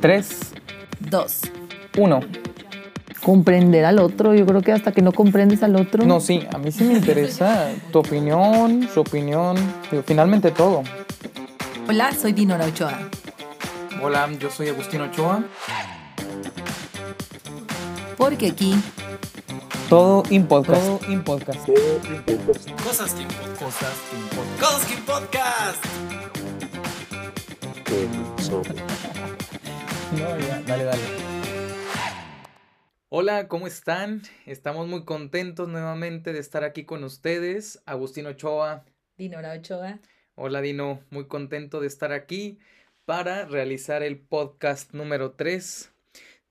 3, Dos. 1. Comprender al otro, yo creo que hasta que no comprendes al otro. No, sí, a mí sí me interesa tu opinión, su opinión, digo, finalmente todo. Hola, soy Dinora Ochoa. Hola, yo soy Agustín Ochoa. Porque aquí Todo in podcast. Todo in podcast. Cosas que Cosas que Cosas que Podcast. No, ya, dale, dale. Hola, ¿cómo están? Estamos muy contentos nuevamente de estar aquí con ustedes. Agustín Ochoa. Dinora Ochoa. Hola Dino, muy contento de estar aquí para realizar el podcast número 3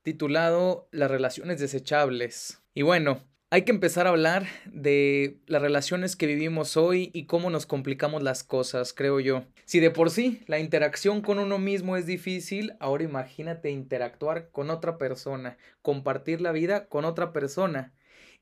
titulado Las relaciones desechables. Y bueno, hay que empezar a hablar de las relaciones que vivimos hoy y cómo nos complicamos las cosas, creo yo. Si de por sí la interacción con uno mismo es difícil, ahora imagínate interactuar con otra persona, compartir la vida con otra persona.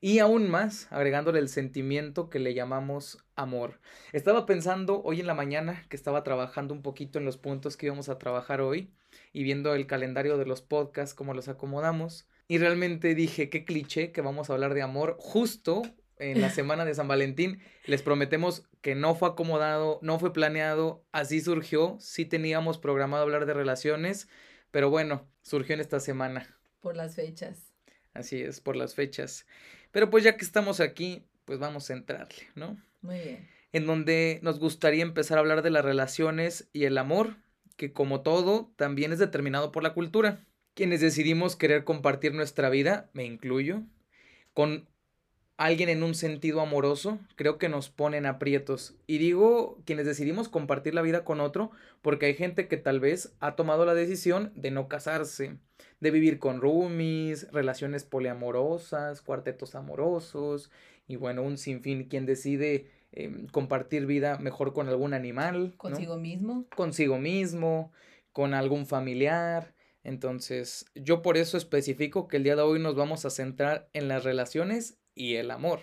Y aún más, agregándole el sentimiento que le llamamos amor. Estaba pensando hoy en la mañana que estaba trabajando un poquito en los puntos que íbamos a trabajar hoy y viendo el calendario de los podcasts, cómo los acomodamos. Y realmente dije, qué cliché que vamos a hablar de amor justo en la semana de San Valentín. Les prometemos que no fue acomodado, no fue planeado, así surgió. Sí teníamos programado hablar de relaciones, pero bueno, surgió en esta semana. Por las fechas. Así es, por las fechas. Pero pues ya que estamos aquí, pues vamos a entrarle, ¿no? Muy bien. En donde nos gustaría empezar a hablar de las relaciones y el amor, que como todo, también es determinado por la cultura. Quienes decidimos querer compartir nuestra vida, me incluyo, con alguien en un sentido amoroso, creo que nos ponen aprietos. Y digo quienes decidimos compartir la vida con otro, porque hay gente que tal vez ha tomado la decisión de no casarse, de vivir con roomies, relaciones poliamorosas, cuartetos amorosos, y bueno, un sinfín, quien decide eh, compartir vida mejor con algún animal. ¿no? Consigo mismo. Consigo mismo, con algún familiar. Entonces, yo por eso especifico que el día de hoy nos vamos a centrar en las relaciones y el amor.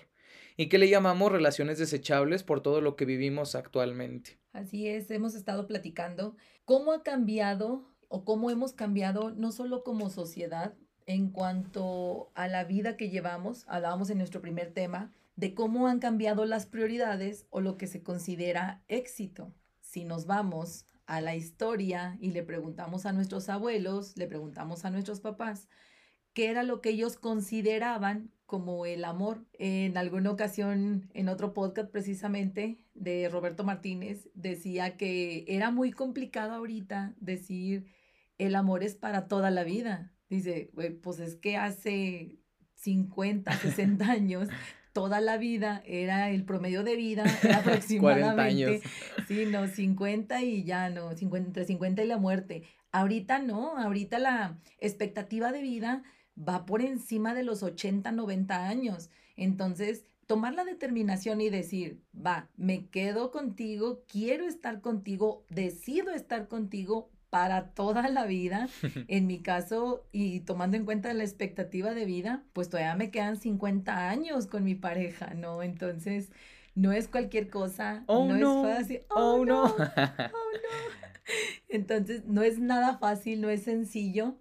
¿Y qué le llamamos relaciones desechables por todo lo que vivimos actualmente? Así es, hemos estado platicando cómo ha cambiado o cómo hemos cambiado no solo como sociedad en cuanto a la vida que llevamos, hablábamos en nuestro primer tema, de cómo han cambiado las prioridades o lo que se considera éxito. Si nos vamos a la historia y le preguntamos a nuestros abuelos, le preguntamos a nuestros papás, qué era lo que ellos consideraban como el amor. En alguna ocasión, en otro podcast precisamente de Roberto Martínez, decía que era muy complicado ahorita decir el amor es para toda la vida. Dice, pues es que hace 50, 60 años toda la vida era el promedio de vida era aproximadamente sí no 50 y ya no 50, entre 50 y la muerte. Ahorita no ahorita la expectativa de vida va por encima de los 80 90 años. Entonces tomar la determinación y decir va me quedo contigo quiero estar contigo decido estar contigo para toda la vida. En mi caso, y tomando en cuenta la expectativa de vida, pues todavía me quedan 50 años con mi pareja, ¿no? Entonces, no es cualquier cosa, Oh, no, no. es fácil. Oh, no. oh, no. Entonces, no es nada fácil, no es sencillo.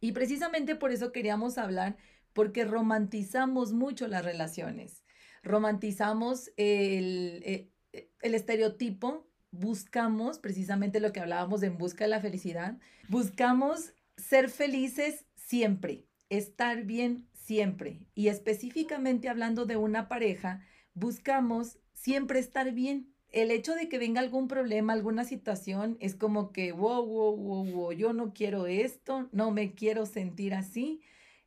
Y precisamente por eso queríamos hablar, porque romantizamos mucho las relaciones. Romantizamos el, el, el estereotipo buscamos precisamente lo que hablábamos de en busca de la felicidad, buscamos ser felices siempre, estar bien siempre. Y específicamente hablando de una pareja, buscamos siempre estar bien. El hecho de que venga algún problema, alguna situación, es como que, wow, wow, wow, wow, yo no quiero esto, no me quiero sentir así.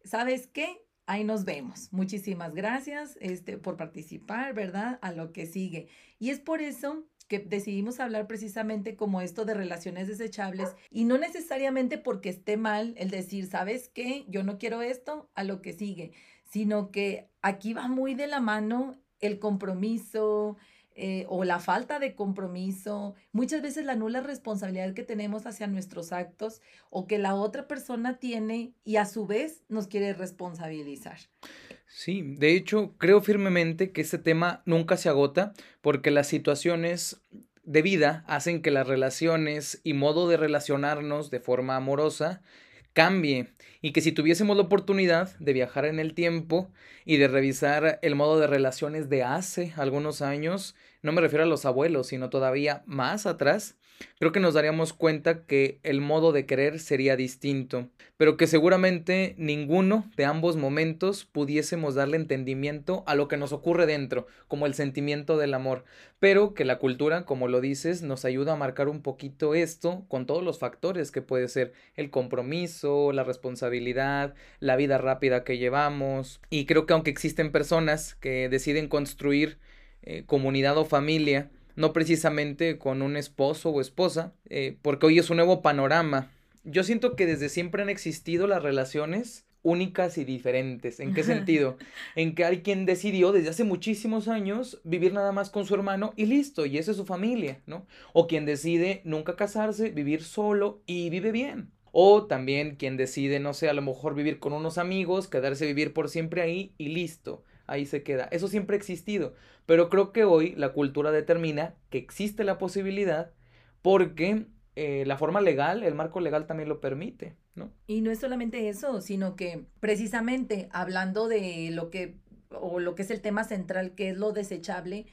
¿Sabes qué? Ahí nos vemos. Muchísimas gracias este, por participar, ¿verdad? A lo que sigue. Y es por eso decidimos hablar precisamente como esto de relaciones desechables y no necesariamente porque esté mal el decir, ¿sabes qué? Yo no quiero esto a lo que sigue, sino que aquí va muy de la mano el compromiso, eh, o la falta de compromiso, muchas veces la nula responsabilidad que tenemos hacia nuestros actos o que la otra persona tiene y a su vez nos quiere responsabilizar. Sí, de hecho, creo firmemente que este tema nunca se agota porque las situaciones de vida hacen que las relaciones y modo de relacionarnos de forma amorosa cambie y que si tuviésemos la oportunidad de viajar en el tiempo y de revisar el modo de relaciones de hace algunos años, no me refiero a los abuelos, sino todavía más atrás, creo que nos daríamos cuenta que el modo de querer sería distinto, pero que seguramente ninguno de ambos momentos pudiésemos darle entendimiento a lo que nos ocurre dentro, como el sentimiento del amor, pero que la cultura, como lo dices, nos ayuda a marcar un poquito esto con todos los factores que puede ser el compromiso, la responsabilidad, la vida rápida que llevamos, y creo que aunque existen personas que deciden construir eh, comunidad o familia, no precisamente con un esposo o esposa, eh, porque hoy es un nuevo panorama. Yo siento que desde siempre han existido las relaciones únicas y diferentes. ¿En qué sentido? en que hay quien decidió desde hace muchísimos años vivir nada más con su hermano y listo, y esa es su familia, ¿no? O quien decide nunca casarse, vivir solo y vive bien. O también quien decide, no sé, a lo mejor vivir con unos amigos, quedarse a vivir por siempre ahí y listo ahí se queda. Eso siempre ha existido, pero creo que hoy la cultura determina que existe la posibilidad porque eh, la forma legal, el marco legal también lo permite, ¿no? Y no es solamente eso, sino que precisamente hablando de lo que, o lo que es el tema central, que es lo desechable,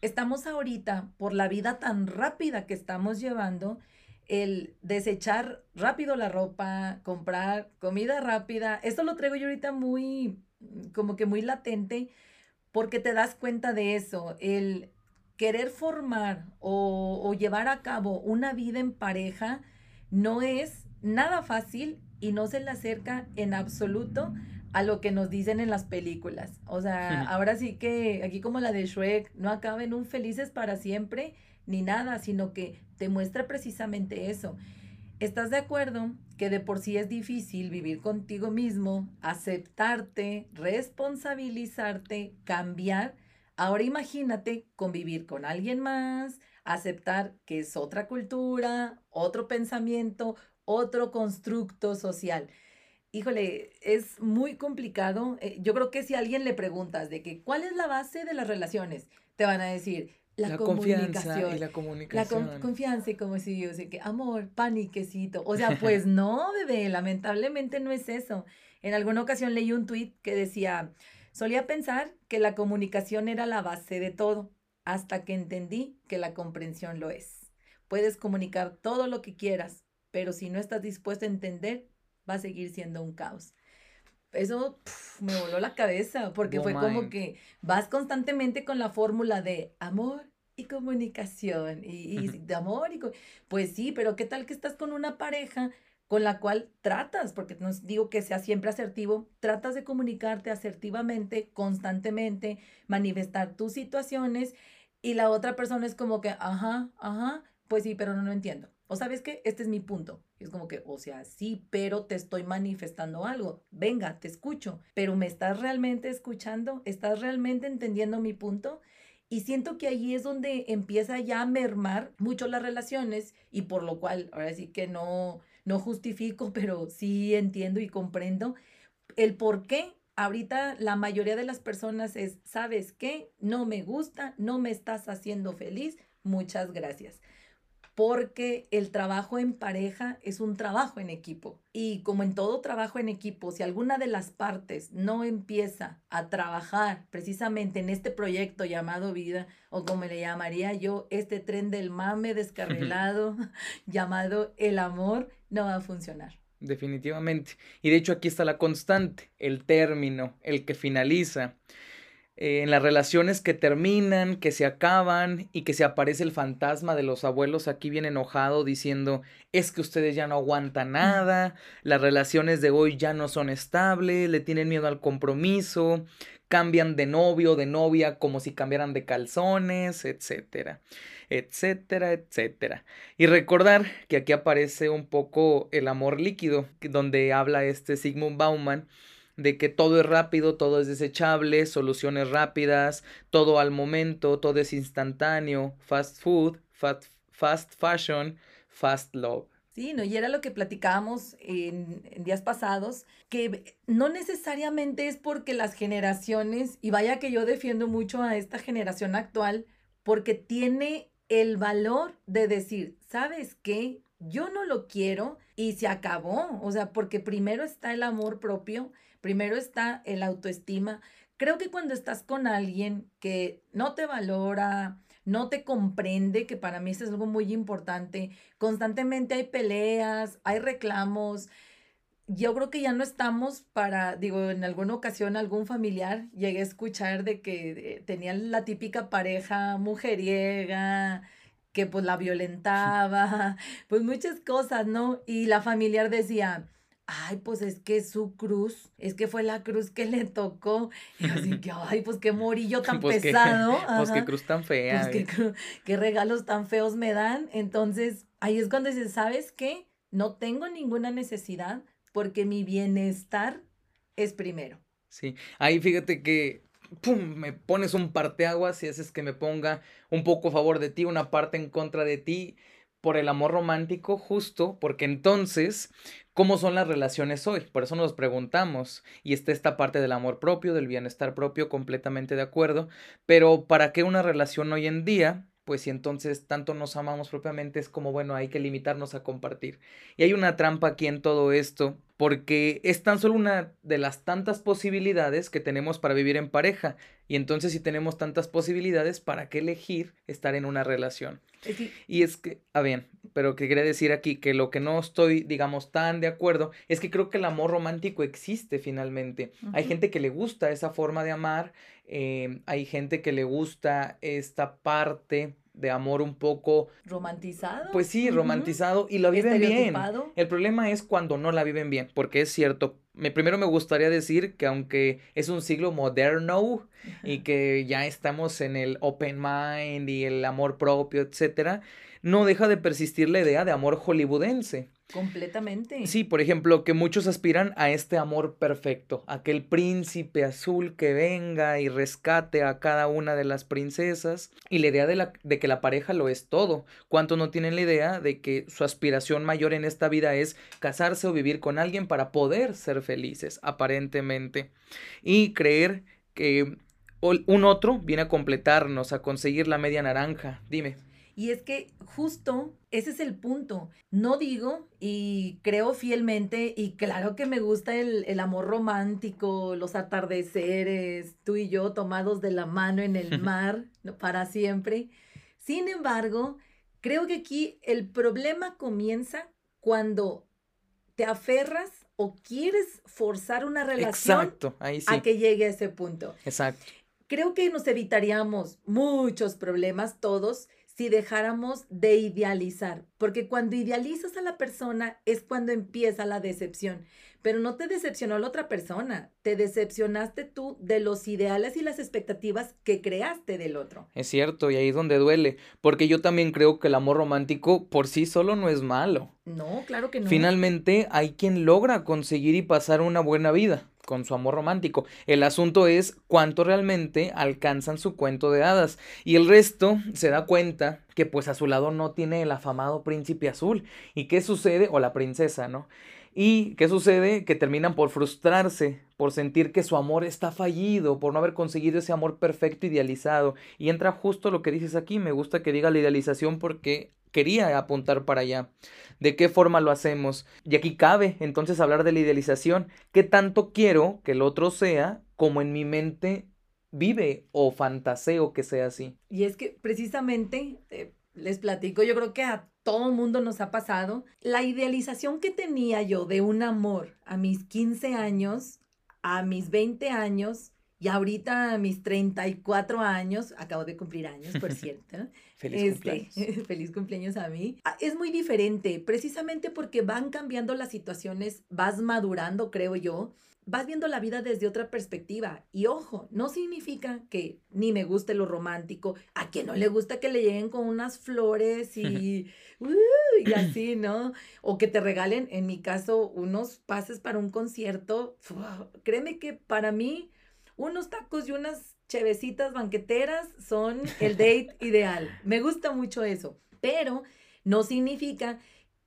estamos ahorita, por la vida tan rápida que estamos llevando, el desechar rápido la ropa, comprar comida rápida, esto lo traigo yo ahorita muy como que muy latente porque te das cuenta de eso, el querer formar o, llevar a cabo una vida en pareja no es nada fácil y no se le acerca en absoluto a lo que nos dicen en las películas. O sea, ahora sí que aquí como la de Shrek, no acaba en un felices para siempre ni nada, sino que te muestra precisamente eso. ¿Estás de acuerdo que de por sí es difícil vivir contigo mismo, aceptarte, responsabilizarte, cambiar? Ahora imagínate convivir con alguien más, aceptar que es otra cultura, otro pensamiento, otro constructo social. Híjole, es muy complicado. Eh, yo creo que si a alguien le preguntas de que cuál es la base de las relaciones, te van a decir, la, confianza y la comunicación. La confianza y como si yo sé que amor, paniquecito. O sea, pues no, bebé, lamentablemente no es eso. En alguna ocasión leí un tuit que decía, solía pensar que la comunicación era la base de todo, hasta que entendí que la comprensión lo es. Puedes comunicar todo lo que quieras, pero si no estás dispuesto a entender, va a seguir siendo un caos eso me voló la cabeza, porque fue como que vas constantemente con la fórmula de amor y comunicación, y, de amor y... Pues sí, pero ¿qué tal que estás con una pareja con la cual tratas, porque no digo que sea siempre asertivo, tratas de comunicarte asertivamente, constantemente, manifestar tus situaciones, y la otra persona es como que, ajá, ajá, pues sí, pero no, no entiendo. O sabes qué, este es mi punto. es como que, o sea, sí, pero te estoy manifestando algo. Venga, te escucho, pero ¿me estás realmente escuchando? ¿Estás realmente entendiendo mi punto? Y siento que ahí es donde empieza ya a mermar mucho las relaciones y por lo cual, ahora sí que no, no justifico, pero sí entiendo y comprendo el por qué ahorita la mayoría de las personas es, ¿sabes qué? No me gusta, no me estás haciendo feliz, muchas gracias porque el trabajo en pareja es un trabajo en equipo. Y como en todo trabajo en equipo, si alguna de las partes no empieza a trabajar precisamente en este proyecto llamado vida, o como le llamaría yo, este tren del mame descarrilado llamado el amor, no va a funcionar. Definitivamente. Y de hecho aquí está la constante, el término, el que finaliza. Eh, en las relaciones que terminan, que se acaban y que se aparece el fantasma de los abuelos aquí bien enojado diciendo es que ustedes ya no aguantan nada, las relaciones de hoy ya no son estables, le tienen miedo al compromiso, cambian de novio, de novia como si cambiaran de calzones, etcétera, etcétera, etcétera. Y recordar que aquí aparece un poco el amor líquido, donde habla este Sigmund Bauman de que todo es rápido, todo es desechable, soluciones rápidas, todo al momento, todo es instantáneo, fast food, fast, fast fashion, fast love. Sí, ¿no? y era lo que platicábamos en, en, días pasados, que no necesariamente es porque las generaciones, y vaya que yo defiendo mucho a esta generación actual, porque tiene el valor de decir, ¿sabes qué? Yo no lo quiero y se acabó. O sea, porque primero está el amor propio, primero está el autoestima. Creo que cuando estás con alguien que no te valora, no te comprende, que para mí eso es algo muy importante, constantemente hay peleas, hay reclamos, yo creo que ya no estamos para, digo, en alguna ocasión algún familiar llegué a escuchar de que eh, tenían la típica pareja mujeriega, que pues la violentaba, pues muchas cosas, ¿no? Y la familiar decía, ay, pues es que su cruz, es que fue la cruz que le tocó. Y así que, ay, pues qué morillo tan Pues pesado. Pues qué ajá. cruz tan fea. Pues qué, eh. cru- qué regalos tan feos me dan. Entonces, ahí es cuando dices, ¿sabes qué? No tengo ninguna necesidad porque mi bienestar es primero. Sí, ahí fíjate que pum, me pones un parteaguas y haces que me ponga un poco a favor de ti, una parte en contra de ti por el amor romántico, justo porque entonces, ¿cómo son las relaciones hoy? Por eso nos preguntamos. Y está esta parte del amor propio, del bienestar propio, completamente de acuerdo. Pero ¿para qué una relación hoy en día? Pues si entonces tanto nos amamos propiamente, es como, bueno, hay que limitarnos a compartir. Y hay una trampa aquí en todo esto, porque es tan solo una de las tantas posibilidades que tenemos para vivir en pareja. Y entonces si tenemos tantas posibilidades, ¿para qué elegir estar en una relación? Y es que, a bien, pero que quería decir aquí que lo que no estoy, digamos, tan de acuerdo es que creo que el amor romántico existe finalmente. Hay gente que le gusta esa forma de amar, eh, hay gente que le gusta esta parte de amor un poco, romantizado. pues sí, romantizado y lo viven bien. El problema es cuando no la viven bien, porque es cierto. Me, primero me gustaría decir que aunque es un siglo moderno y que ya estamos en el open mind y el amor propio, etcétera, no deja de persistir la idea de amor hollywoodense. Completamente. Sí, por ejemplo, que muchos aspiran a este amor perfecto, aquel príncipe azul que venga y rescate a cada una de las princesas, y la idea de, la, de que la pareja lo es todo. ¿Cuántos no tienen la idea de que su aspiración mayor en esta vida es casarse o vivir con alguien para poder ser felices, aparentemente? Y creer que un otro viene a completarnos, a conseguir la media naranja. Dime. Y es que justo ese es el punto. No digo y creo fielmente y claro que me gusta el, el amor romántico, los atardeceres, tú y yo tomados de la mano en el mar para siempre. Sin embargo, creo que aquí el problema comienza cuando te aferras o quieres forzar una relación Exacto, ahí sí. a que llegue a ese punto. Exacto. Creo que nos evitaríamos muchos problemas todos si dejáramos de idealizar, porque cuando idealizas a la persona es cuando empieza la decepción, pero no te decepcionó la otra persona, te decepcionaste tú de los ideales y las expectativas que creaste del otro. Es cierto, y ahí es donde duele, porque yo también creo que el amor romántico por sí solo no es malo. No, claro que no. Finalmente hay quien logra conseguir y pasar una buena vida con su amor romántico. El asunto es cuánto realmente alcanzan su cuento de hadas y el resto se da cuenta que pues a su lado no tiene el afamado príncipe azul. ¿Y qué sucede? O la princesa, ¿no? ¿Y qué sucede? Que terminan por frustrarse, por sentir que su amor está fallido, por no haber conseguido ese amor perfecto idealizado. Y entra justo lo que dices aquí, me gusta que diga la idealización porque quería apuntar para allá. ¿De qué forma lo hacemos? Y aquí cabe entonces hablar de la idealización. ¿Qué tanto quiero que el otro sea como en mi mente vive o fantaseo que sea así? Y es que precisamente, eh, les platico, yo creo que a todo mundo nos ha pasado, la idealización que tenía yo de un amor a mis 15 años, a mis 20 años y ahorita a mis 34 años, acabo de cumplir años, por cierto. Feliz Este, cumpleaños. feliz cumpleaños a mí. Ah, Es muy diferente, precisamente porque van cambiando las situaciones, vas madurando, creo yo, vas viendo la vida desde otra perspectiva. Y ojo, no significa que ni me guste lo romántico, a quien no le gusta que le lleguen con unas flores y, uh, y así, ¿no? O que te regalen, en mi caso, unos pases para un concierto. Créeme que para mí, unos tacos y unas chevecitas banqueteras son el date ideal. Me gusta mucho eso, pero no significa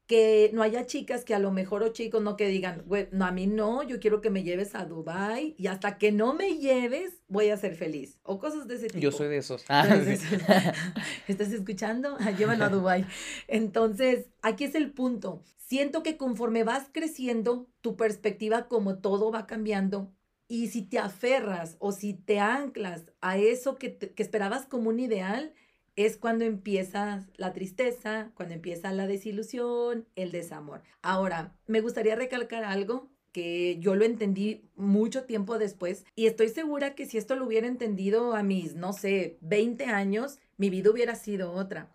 que no haya chicas que a lo mejor o chicos no que digan, güey, no, a mí no, yo quiero que me lleves a Dubai y hasta que no me lleves voy a ser feliz. O cosas de ese tipo. Yo soy de esos. Ah, ¿Estás escuchando? Ah, llévalo a Dubai. Entonces, aquí es el punto. Siento que conforme vas creciendo, tu perspectiva como todo va cambiando. Y si te aferras o si te anclas a eso que, que esperabas como un ideal, es cuando empieza la tristeza, cuando empieza la desilusión, el desamor. Ahora, me gustaría recalcar algo que yo lo entendí mucho tiempo después y estoy segura que si esto lo hubiera entendido a mis, no sé, 20 años, mi vida hubiera sido otra.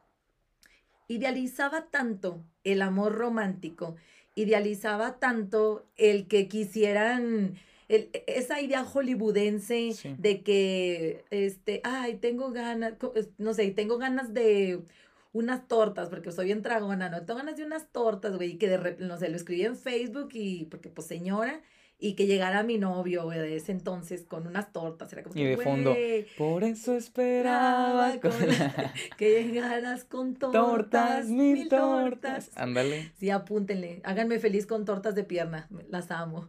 Idealizaba tanto el amor romántico, idealizaba tanto el que quisieran e, esa idea hollywoodense de que, este, ay, tengo ganas, no sé, tengo ganas de unas tortas, porque soy bien tragona, ¿no? Tengo ganas de unas tortas, güey, y que de repente, no sé, lo escribí en Facebook y, porque pues señora, y que llegara mi novio, güey, de ese entonces con unas tortas, era como Y de fondo, por eso esperaba que llegaras con tortas, tortas mil tortas. Ándale. Sí, apúntenle, háganme feliz con tortas de pierna, las amo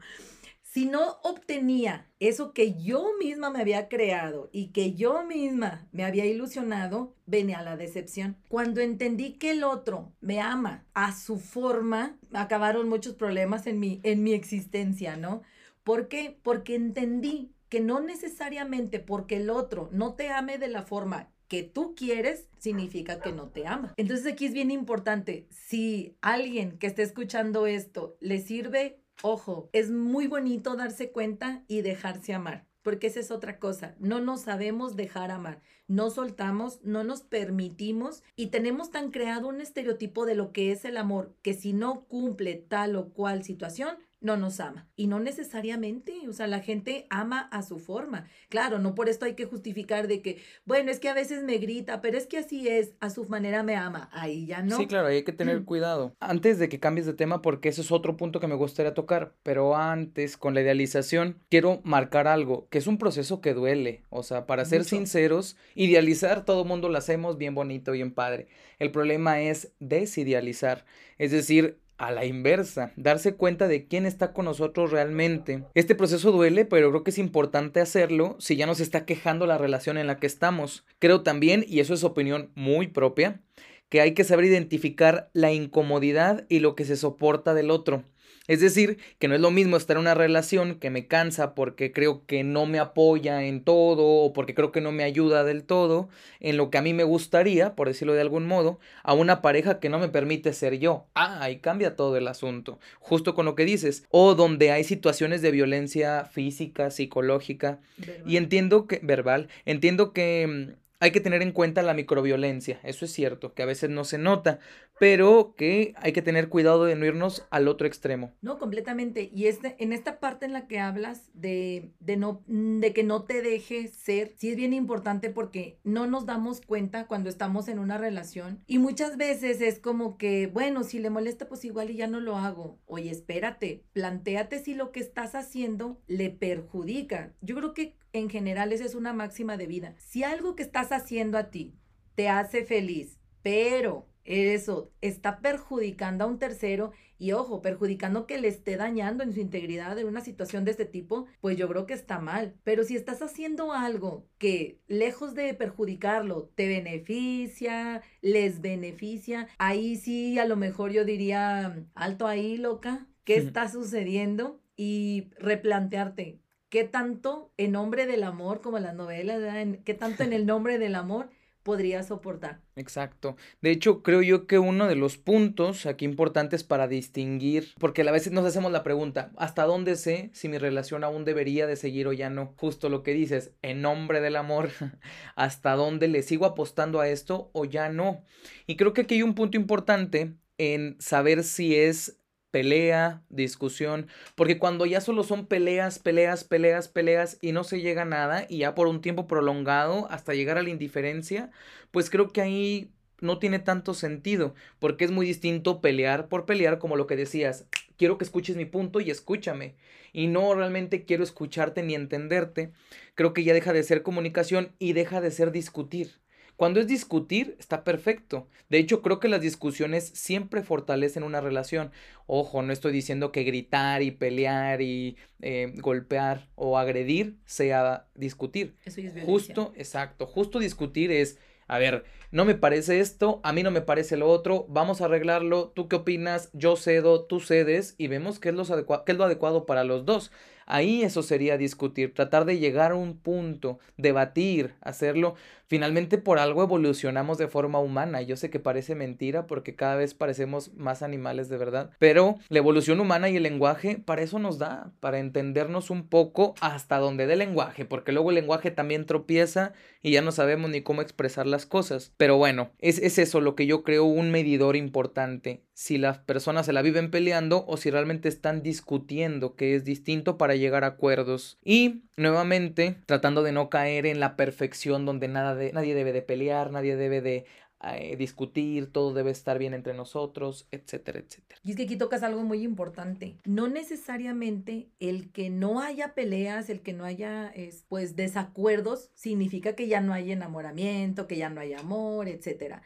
si no obtenía eso que yo misma me había creado y que yo misma me había ilusionado, venía la decepción. Cuando entendí que el otro me ama a su forma, acabaron muchos problemas en mi, en mi existencia, ¿no? ¿Por qué? Porque entendí que no necesariamente porque el otro no te ame de la forma que tú quieres, significa que no te ama. Entonces aquí es bien importante, si alguien que esté escuchando esto le sirve Ojo, es muy bonito darse cuenta y dejarse amar, porque esa es otra cosa. No nos sabemos dejar amar, no soltamos, no nos permitimos y tenemos tan creado un estereotipo de lo que es el amor que si no cumple tal o cual situación, no nos ama. Y no necesariamente, o sea, la gente ama a su forma. Claro, no por esto hay que justificar de que, bueno, es que a veces me grita, pero es que así es, a su manera me ama. Ahí ya no. Sí, claro, hay que tener cuidado. Antes de que cambies de tema, porque ese es otro punto que me gustaría tocar, pero antes, con la idealización, quiero marcar algo, que es un proceso que duele. O sea, para ser sinceros, idealizar, todo mundo lo hacemos bien bonito, bien padre. El problema es desidealizar. Es decir, a la inversa, darse cuenta de quién está con nosotros realmente. Este proceso duele, pero creo que es importante hacerlo si ya nos está quejando la relación en la que estamos. Creo también, y eso es opinión muy propia, que hay que saber identificar la incomodidad y lo que se soporta del otro. Es decir, que no es lo mismo estar en una relación que me cansa porque creo que no me apoya en todo o porque creo que no me ayuda del todo en lo que a mí me gustaría, por decirlo de algún modo, a una pareja que no me permite ser yo. Ah, ahí cambia todo el asunto, justo con lo que dices. O donde hay situaciones de violencia física, psicológica. Y entiendo que, verbal, entiendo que mm, hay que tener en cuenta la microviolencia, eso es cierto, que a veces no se nota, pero que hay que tener cuidado de no irnos al otro extremo. No, completamente. Y este, en esta parte en la que hablas de, de, no, de que no te deje ser, sí es bien importante porque no nos damos cuenta cuando estamos en una relación y muchas veces es como que, bueno, si le molesta, pues igual y ya no lo hago. Oye, espérate, planteate si lo que estás haciendo le perjudica. Yo creo que en general esa es una máxima de vida. Si algo que estás haciendo a ti te hace feliz, pero eso está perjudicando a un tercero y ojo, perjudicando que le esté dañando en su integridad en una situación de este tipo, pues yo creo que está mal. Pero si estás haciendo algo que lejos de perjudicarlo te beneficia, les beneficia, ahí sí a lo mejor yo diría, alto ahí, loca, ¿qué está sucediendo? Y replantearte, ¿qué tanto en nombre del amor, como las novelas, ¿qué tanto en el nombre del amor? Podría soportar. Exacto. De hecho, creo yo que uno de los puntos aquí importantes para distinguir, porque a veces nos hacemos la pregunta, ¿hasta dónde sé si mi relación aún debería de seguir o ya no? Justo lo que dices, en nombre del amor, ¿hasta dónde le sigo apostando a esto o ya no? Y creo que aquí hay un punto importante en saber si es pelea, discusión, porque cuando ya solo son peleas, peleas, peleas, peleas y no se llega a nada y ya por un tiempo prolongado hasta llegar a la indiferencia, pues creo que ahí no tiene tanto sentido, porque es muy distinto pelear por pelear como lo que decías, quiero que escuches mi punto y escúchame, y no realmente quiero escucharte ni entenderte, creo que ya deja de ser comunicación y deja de ser discutir. Cuando es discutir, está perfecto. De hecho, creo que las discusiones siempre fortalecen una relación. Ojo, no estoy diciendo que gritar y pelear y eh, golpear o agredir sea discutir. Eso es violencia. Justo, exacto. Justo discutir es, a ver, no me parece esto, a mí no me parece lo otro, vamos a arreglarlo, ¿tú qué opinas? Yo cedo, tú cedes y vemos qué es, lo adecua- qué es lo adecuado para los dos. Ahí eso sería discutir, tratar de llegar a un punto, debatir, hacerlo. Finalmente por algo evolucionamos de forma humana. Yo sé que parece mentira porque cada vez parecemos más animales de verdad, pero la evolución humana y el lenguaje para eso nos da, para entendernos un poco hasta donde dé lenguaje, porque luego el lenguaje también tropieza y ya no sabemos ni cómo expresar las cosas. Pero bueno, es, es eso lo que yo creo un medidor importante. Si las personas se la viven peleando o si realmente están discutiendo, que es distinto para llegar a acuerdos. Y nuevamente, tratando de no caer en la perfección donde nada de, nadie debe de pelear, nadie debe de eh, discutir, todo debe estar bien entre nosotros, etcétera, etcétera. Y es que aquí tocas algo muy importante. No necesariamente el que no haya peleas, el que no haya es, pues desacuerdos, significa que ya no hay enamoramiento, que ya no hay amor, etcétera.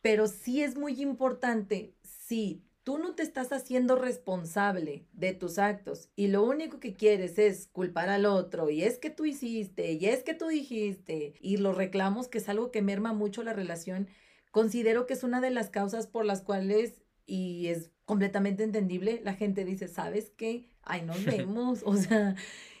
Pero sí es muy importante si tú no te estás haciendo responsable de tus actos y lo único que quieres es culpar al otro y es que tú hiciste y es que tú dijiste y los reclamos que es algo que merma mucho la relación, considero que es una de las causas por las cuales y es completamente entendible, la gente dice, ¿sabes qué? Ay, nos vemos, o sea,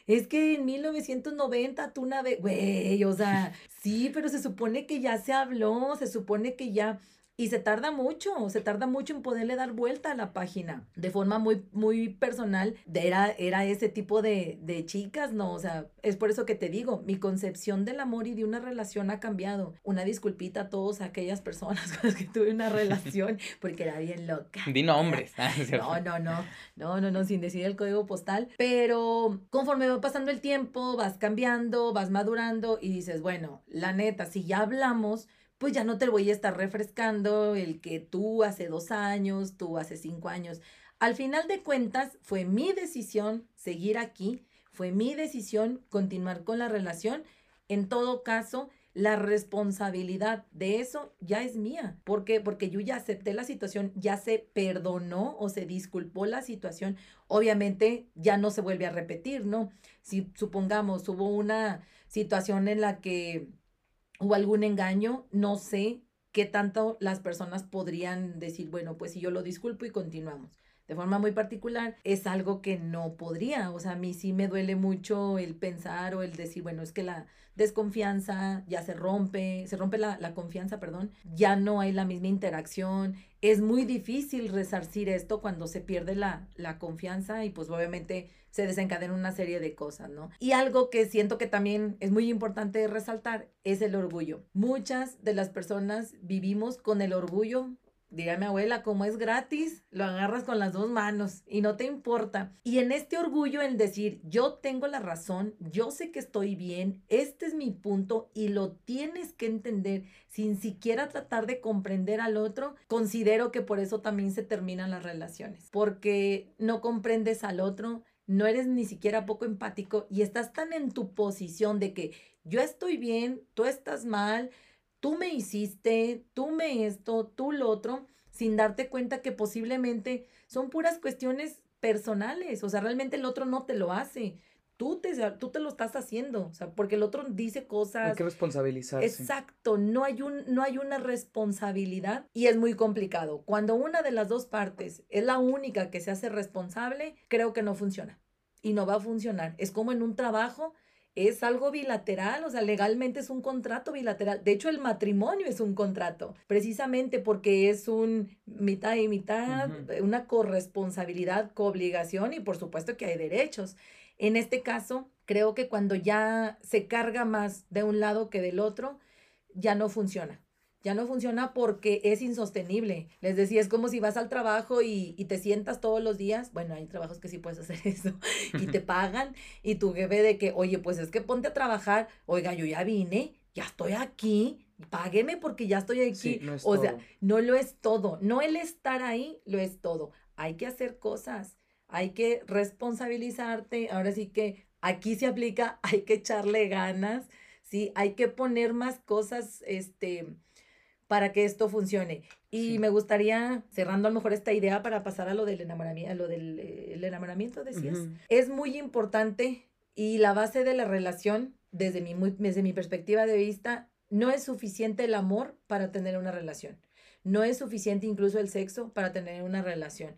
es que en 1990 tú una vez, güey, o sea, sí, pero se supone que ya se habló, se supone que ya, y se tarda mucho, se tarda mucho en poderle dar vuelta a la página. De forma muy, muy personal, era, era ese tipo de, de chicas, ¿no? O sea, es por eso que te digo, mi concepción del amor y de una relación ha cambiado. Una disculpita a todas aquellas personas con las que tuve una relación, porque era bien loca. Di nombres. Ah. No, no, no, no, no, no, sin decir el código postal, pero conforme va pasando el tiempo, vas cambiando, vas madurando y dices, bueno, la neta, si ya hablamos, pues ya no te voy a estar refrescando el que tú hace dos años, tú hace cinco años. Al final de cuentas, fue mi decisión seguir aquí, fue mi decisión continuar con la relación. En todo caso, la responsabilidad de eso ya es mía. ¿Por qué? Porque yo ya acepté la situación, ya se perdonó o se disculpó la situación. Obviamente ya no se vuelve a repetir, ¿no? Si supongamos hubo una situación en la que hubo algún engaño, no sé qué tanto las personas podrían decir, bueno, pues si yo lo disculpo y continuamos. De forma muy particular, es algo que no podría. O sea, a mí sí me duele mucho el pensar o el decir, bueno, es que la desconfianza ya se rompe, se rompe la, la confianza, perdón, ya no hay la misma interacción. Es muy difícil resarcir esto cuando se pierde la, la confianza y pues obviamente se desencadena una serie de cosas, ¿no? Y algo que siento que también es muy importante resaltar es el orgullo. Muchas de las personas vivimos con el orgullo Mi abuela, como es gratis, lo agarras con las dos manos y no te importa. Y en este orgullo, el decir, yo tengo la razón, yo sé que estoy bien, este es mi punto y lo tienes que entender sin siquiera tratar de comprender al otro, considero que por eso también se terminan las relaciones, porque no comprendes al otro, no eres ni siquiera poco empático y estás tan en tu posición de que yo estoy bien, tú estás mal, tú me hiciste, tú me esto, tú lo otro, sin darte cuenta que posiblemente son puras cuestiones personales, o sea, realmente el otro no te lo hace. Tú te, tú te lo estás haciendo, o sea, porque el otro dice Hay cosas. que responsabilizarse. Exacto, no hay, un, no hay una responsabilidad y es muy complicado. Cuando una de las dos partes es la única que se hace responsable, creo que no funciona y no va a funcionar. Es como en un trabajo, es algo bilateral, o sea, legalmente es un contrato bilateral. De hecho, el matrimonio es un contrato, precisamente porque es un mitad y mitad, Ujú. una corresponsabilidad, coobligación y por supuesto que hay derechos. En este caso, creo que cuando ya se carga más de un lado que del otro, ya no funciona. Ya no funciona porque es insostenible. Les decía, es como si vas al trabajo y, y te sientas todos los días. Bueno, hay trabajos que sí puedes hacer eso y te pagan y tu jefe de que, oye, pues es que ponte a trabajar. Oiga, yo ya vine, ya estoy aquí, págueme porque ya estoy aquí. Sí, no es o sea, no lo es todo. No el estar ahí lo es todo. Hay que hacer cosas. Hay que responsabilizarte. Ahora sí que aquí se aplica, hay que echarle ganas. ¿sí? Hay que poner más cosas, este, para que esto funcione. Y me gustaría, cerrando a lo mejor esta idea para pasar a lo del enamoramiento, a lo del eh, el enamoramiento, decías, es muy importante y la base de la relación, desde mi, desde mi perspectiva de vista, no es suficiente el amor para tener una relación. No es suficiente incluso el sexo para tener una relación.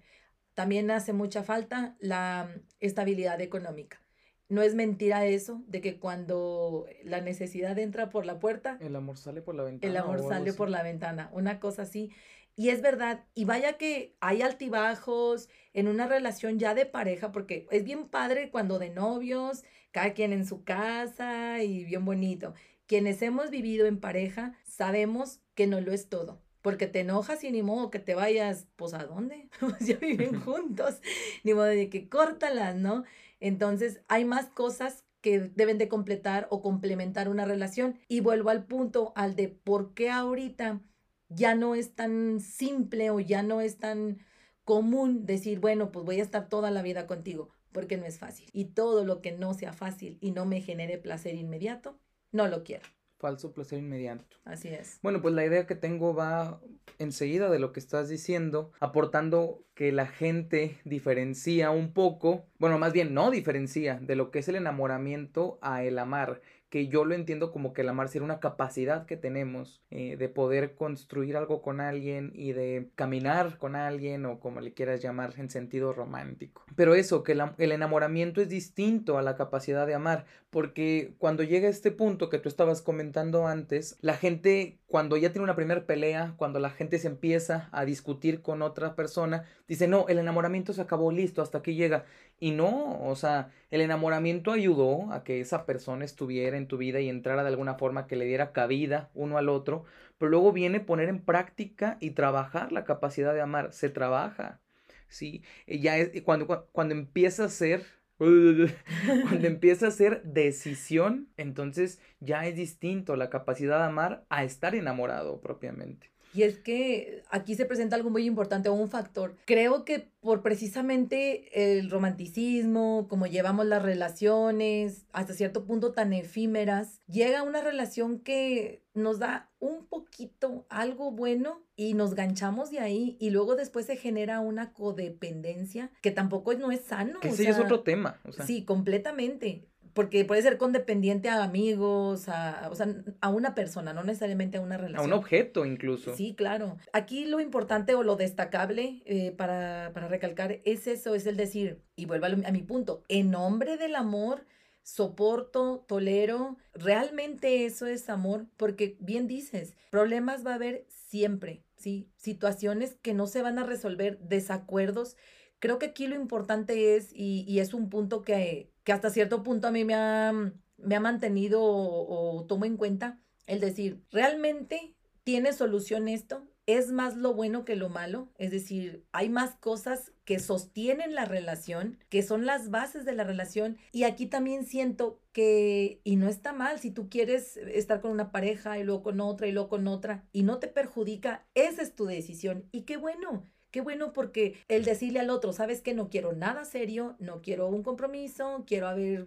También hace mucha falta la estabilidad económica. No es mentira eso, de que cuando la necesidad entra por la puerta... El amor sale por la ventana. El amor sale por la ventana, una cosa así. Y es verdad, y vaya que hay altibajos en una relación ya de pareja, porque es bien padre cuando de novios, cada quien en su casa y bien bonito. Quienes hemos vivido en pareja sabemos que no lo es todo. Porque te enojas y ni modo que te vayas, pues a dónde? ya viven juntos, ni modo de que córtalas, ¿no? Entonces, hay más cosas que deben de completar o complementar una relación. Y vuelvo al punto, al de por qué ahorita ya no es tan simple o ya no es tan común decir, bueno, pues voy a estar toda la vida contigo, porque no es fácil. Y todo lo que no sea fácil y no me genere placer inmediato, no lo quiero falso placer inmediato. Así es. Bueno, pues la idea que tengo va enseguida de lo que estás diciendo, aportando que la gente diferencia un poco, bueno, más bien no diferencia de lo que es el enamoramiento a el amar que yo lo entiendo como que el amar sería una capacidad que tenemos eh, de poder construir algo con alguien y de caminar con alguien o como le quieras llamar en sentido romántico. Pero eso, que el, enamoramiento es distinto a la capacidad de amar, porque cuando llega este punto que tú estabas comentando antes, la gente cuando ya tiene una primera pelea, cuando la gente se empieza a discutir con otra persona, dice, no, el enamoramiento se acabó, listo, hasta aquí llega. Y no, o sea, el enamoramiento ayudó a que esa persona estuviera en tu vida y entrara de alguna forma que le diera cabida uno al otro, pero luego viene poner en práctica y trabajar la capacidad de amar, se trabaja, ¿sí? Ya es, cuando, cuando empieza a ser, cuando empieza a ser decisión, entonces ya es distinto la capacidad de amar a estar enamorado propiamente. Y es que aquí se presenta algo muy importante o un factor. Creo que por precisamente el romanticismo, como llevamos las relaciones, hasta cierto punto tan efímeras, llega una relación que nos da un poquito algo bueno y nos ganchamos de ahí y luego después se genera una codependencia que tampoco no es sano. Que sí es otro tema. Sí, completamente porque puede ser condependiente a amigos, a, o sea, a una persona, no necesariamente a una relación. A un objeto incluso. Sí, claro. Aquí lo importante o lo destacable eh, para, para recalcar es eso, es el decir, y vuelvo a, a mi punto, en nombre del amor, soporto, tolero, realmente eso es amor, porque bien dices, problemas va a haber siempre, ¿sí? Situaciones que no se van a resolver, desacuerdos. Creo que aquí lo importante es, y, y es un punto que, que hasta cierto punto a mí me ha, me ha mantenido o, tomo en cuenta el decir, ¿realmente tiene solución esto? ¿Es más lo bueno que lo malo? Es decir, hay más cosas que sostienen la relación, que son las bases de la relación. Y aquí también siento que, y no está mal, si tú quieres estar con una pareja y luego con otra y luego con otra y no te perjudica, esa es tu decisión. Y qué bueno, Qué bueno porque el decirle al otro, sabes que no quiero nada serio, no quiero un compromiso, quiero a ver,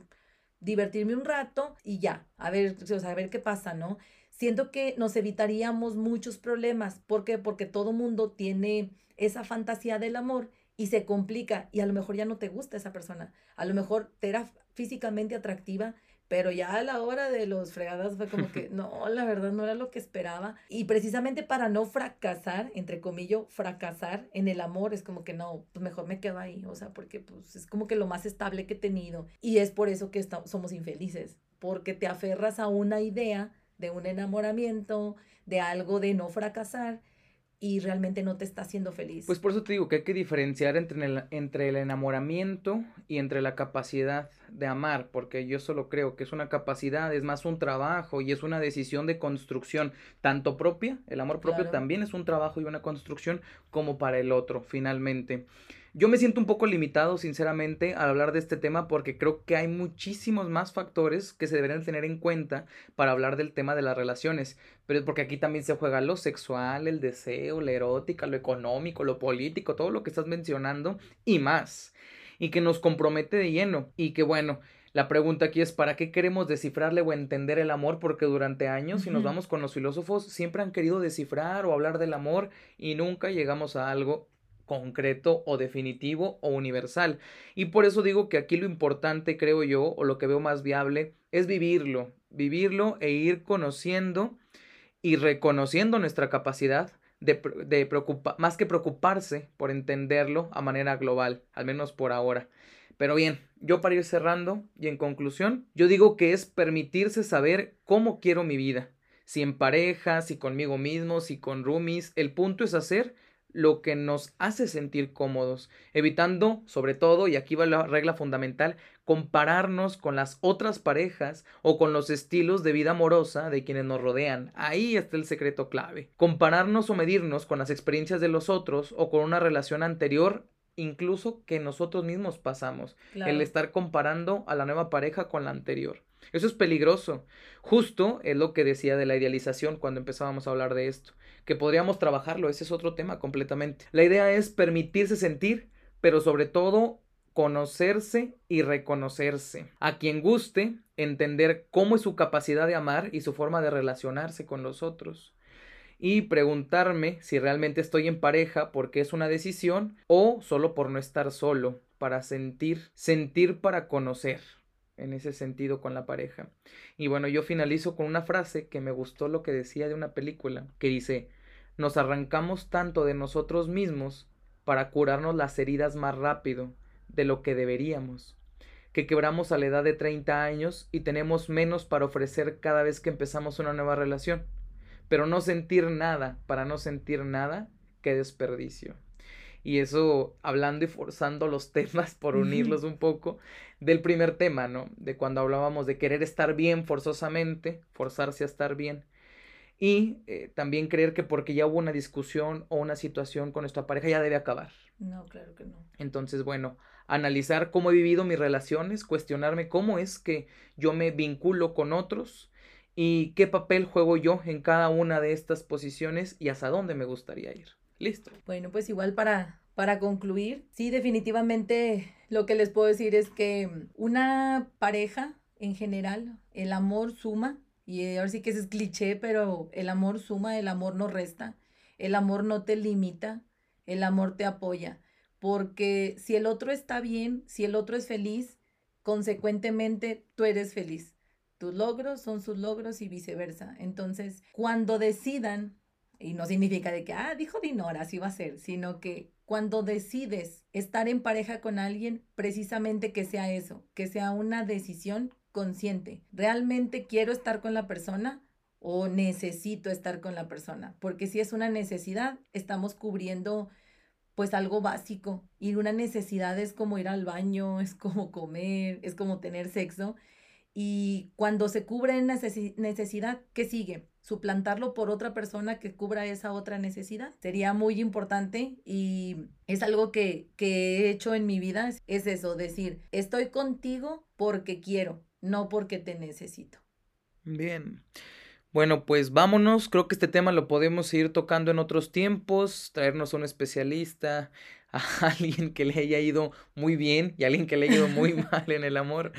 divertirme un rato y ya, a ver, o a ver qué pasa, ¿no? Siento que nos evitaríamos muchos problemas. ¿Por qué? Porque todo mundo tiene esa fantasía del amor y se complica y a lo mejor ya no te gusta esa persona. A lo mejor te era físicamente atractiva, pero ya a la hora de los fregadas fue como que, no, la verdad no era lo que esperaba. Y precisamente para no fracasar, entre comillas, fracasar en el amor, es como que no, pues mejor me quedo ahí, o sea, porque pues es como que lo más estable que he tenido. Y es por eso que estamos, somos infelices, porque te aferras a una idea de un enamoramiento, de algo de no fracasar y realmente no te está haciendo feliz. Pues por eso te digo que hay que diferenciar entre el, entre el enamoramiento y entre la capacidad de amar, porque yo solo creo que es una capacidad, es más un trabajo y es una decisión de construcción, tanto propia, el amor propio también es un trabajo y una construcción como para el otro, finalmente. Yo me siento un poco limitado, sinceramente, al hablar de este tema porque creo que hay muchísimos más factores que se deberían tener en cuenta para hablar del tema de las relaciones. Pero es porque aquí también se juega lo sexual, el deseo, la erótica, lo económico, lo político, todo lo que estás mencionando y más. Y que nos compromete de lleno. Y que bueno, La pregunta aquí es, ¿para qué queremos descifrarle o entender el amor? Porque durante años, si nos vamos con los filósofos, siempre han querido descifrar o hablar del amor y nunca llegamos a algo concreto o definitivo o universal. Y por eso digo que aquí lo importante, creo yo, o lo que veo más viable, es vivirlo, vivirlo e ir conociendo y reconociendo nuestra capacidad de, de más que preocuparse por entenderlo a manera global, al menos por ahora. Pero bien, yo para ir cerrando y en conclusión, yo digo que es permitirse saber cómo quiero mi vida, si en pareja, si conmigo mismo, si con roomies, el punto es hacer lo que nos hace sentir cómodos, evitando, sobre todo, y aquí va la regla fundamental, compararnos con las otras parejas o con los estilos de vida amorosa de quienes nos rodean. Ahí está el secreto clave. Compararnos o medirnos con las experiencias de los otros o con una relación anterior incluso que nosotros mismos pasamos. Claro. El estar comparando a la nueva pareja con la anterior. Eso es peligroso. Justo es lo que decía de la idealización cuando empezábamos a hablar de esto. Que podríamos trabajarlo, ese es otro tema completamente. La idea es permitirse sentir, pero sobre todo conocerse y reconocerse. A quien guste, entender cómo es su capacidad de amar y su forma de relacionarse con los otros. Y preguntarme si realmente estoy en pareja porque es una decisión o solo por no estar solo, para sentir, sentir para conocer en ese sentido con la pareja. Y bueno, yo finalizo con una frase que me gustó lo que decía de una película, que dice, nos arrancamos tanto de nosotros mismos para curarnos las heridas más rápido de lo que deberíamos, que quebramos a la edad de 30 años y tenemos menos para ofrecer cada vez que empezamos una nueva relación. Pero no sentir nada, para no sentir nada, qué desperdicio. Y eso hablando y forzando los temas por unirlos un poco del primer tema, ¿no? De cuando hablábamos de querer estar bien forzosamente, forzarse a estar bien. Y eh, también creer que porque ya hubo una discusión o una situación con nuestra pareja ya debe acabar. No, claro que no. Entonces, bueno, analizar cómo he vivido mis relaciones, cuestionarme cómo es que yo me vinculo con otros y qué papel juego yo en cada una de estas posiciones y hasta dónde me gustaría ir. Listo. Bueno, pues igual para, para concluir, sí, definitivamente lo que les puedo decir es que una pareja en general, el amor suma, y ahora sí que ese es cliché, pero el amor suma, el amor no resta, el amor no te limita, el amor te apoya, porque si el otro está bien, si el otro es feliz, consecuentemente tú eres feliz. Tus logros son sus logros y viceversa. Entonces, cuando decidan y no significa de que, ah, dijo Dinora, así va a ser, sino que cuando decides estar en pareja con alguien, precisamente que sea eso, que sea una decisión consciente. ¿Realmente quiero estar con la persona o necesito estar con la persona? Porque si es una necesidad, estamos cubriendo pues algo básico y una necesidad es como ir al baño, es como comer, es como tener sexo. Y cuando se cubre necesi necesidad, ¿qué sigue? Suplantarlo por otra persona que cubra esa otra necesidad. Sería muy importante y es algo que, que he hecho en mi vida. Es eso, decir, estoy contigo porque quiero, no porque te necesito. Bien. Bueno, pues vámonos. Creo que este tema lo podemos seguir tocando en otros tiempos, traernos a un especialista, a alguien que le haya ido muy bien y a alguien que le haya ido muy mal en el amor.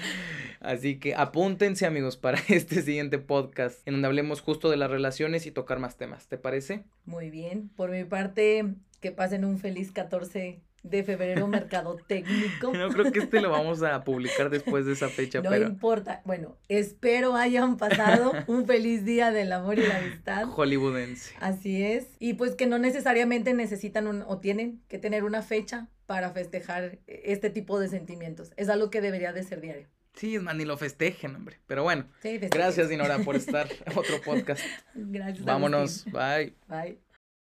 Así que apúntense amigos para este siguiente podcast en donde hablemos justo de las relaciones y tocar más temas. ¿Te parece? Muy bien. Por mi parte, que pasen un feliz 14 de febrero mercadotécnico. No creo que este lo vamos a publicar después de esa fecha, No pero importa. Bueno, espero hayan pasado un feliz día del amor y la amistad. hollywoodense. Así es. Y pues que no necesariamente necesitan un, o tienen que tener una fecha para festejar este tipo de sentimientos. Es algo que debería de ser diario. Sí, es más, ni lo festejen, hombre. Pero bueno, Sí, gracias, Dinora, por estar en otro podcast. Gracias. Vámonos. Agustín. Bye. Bye.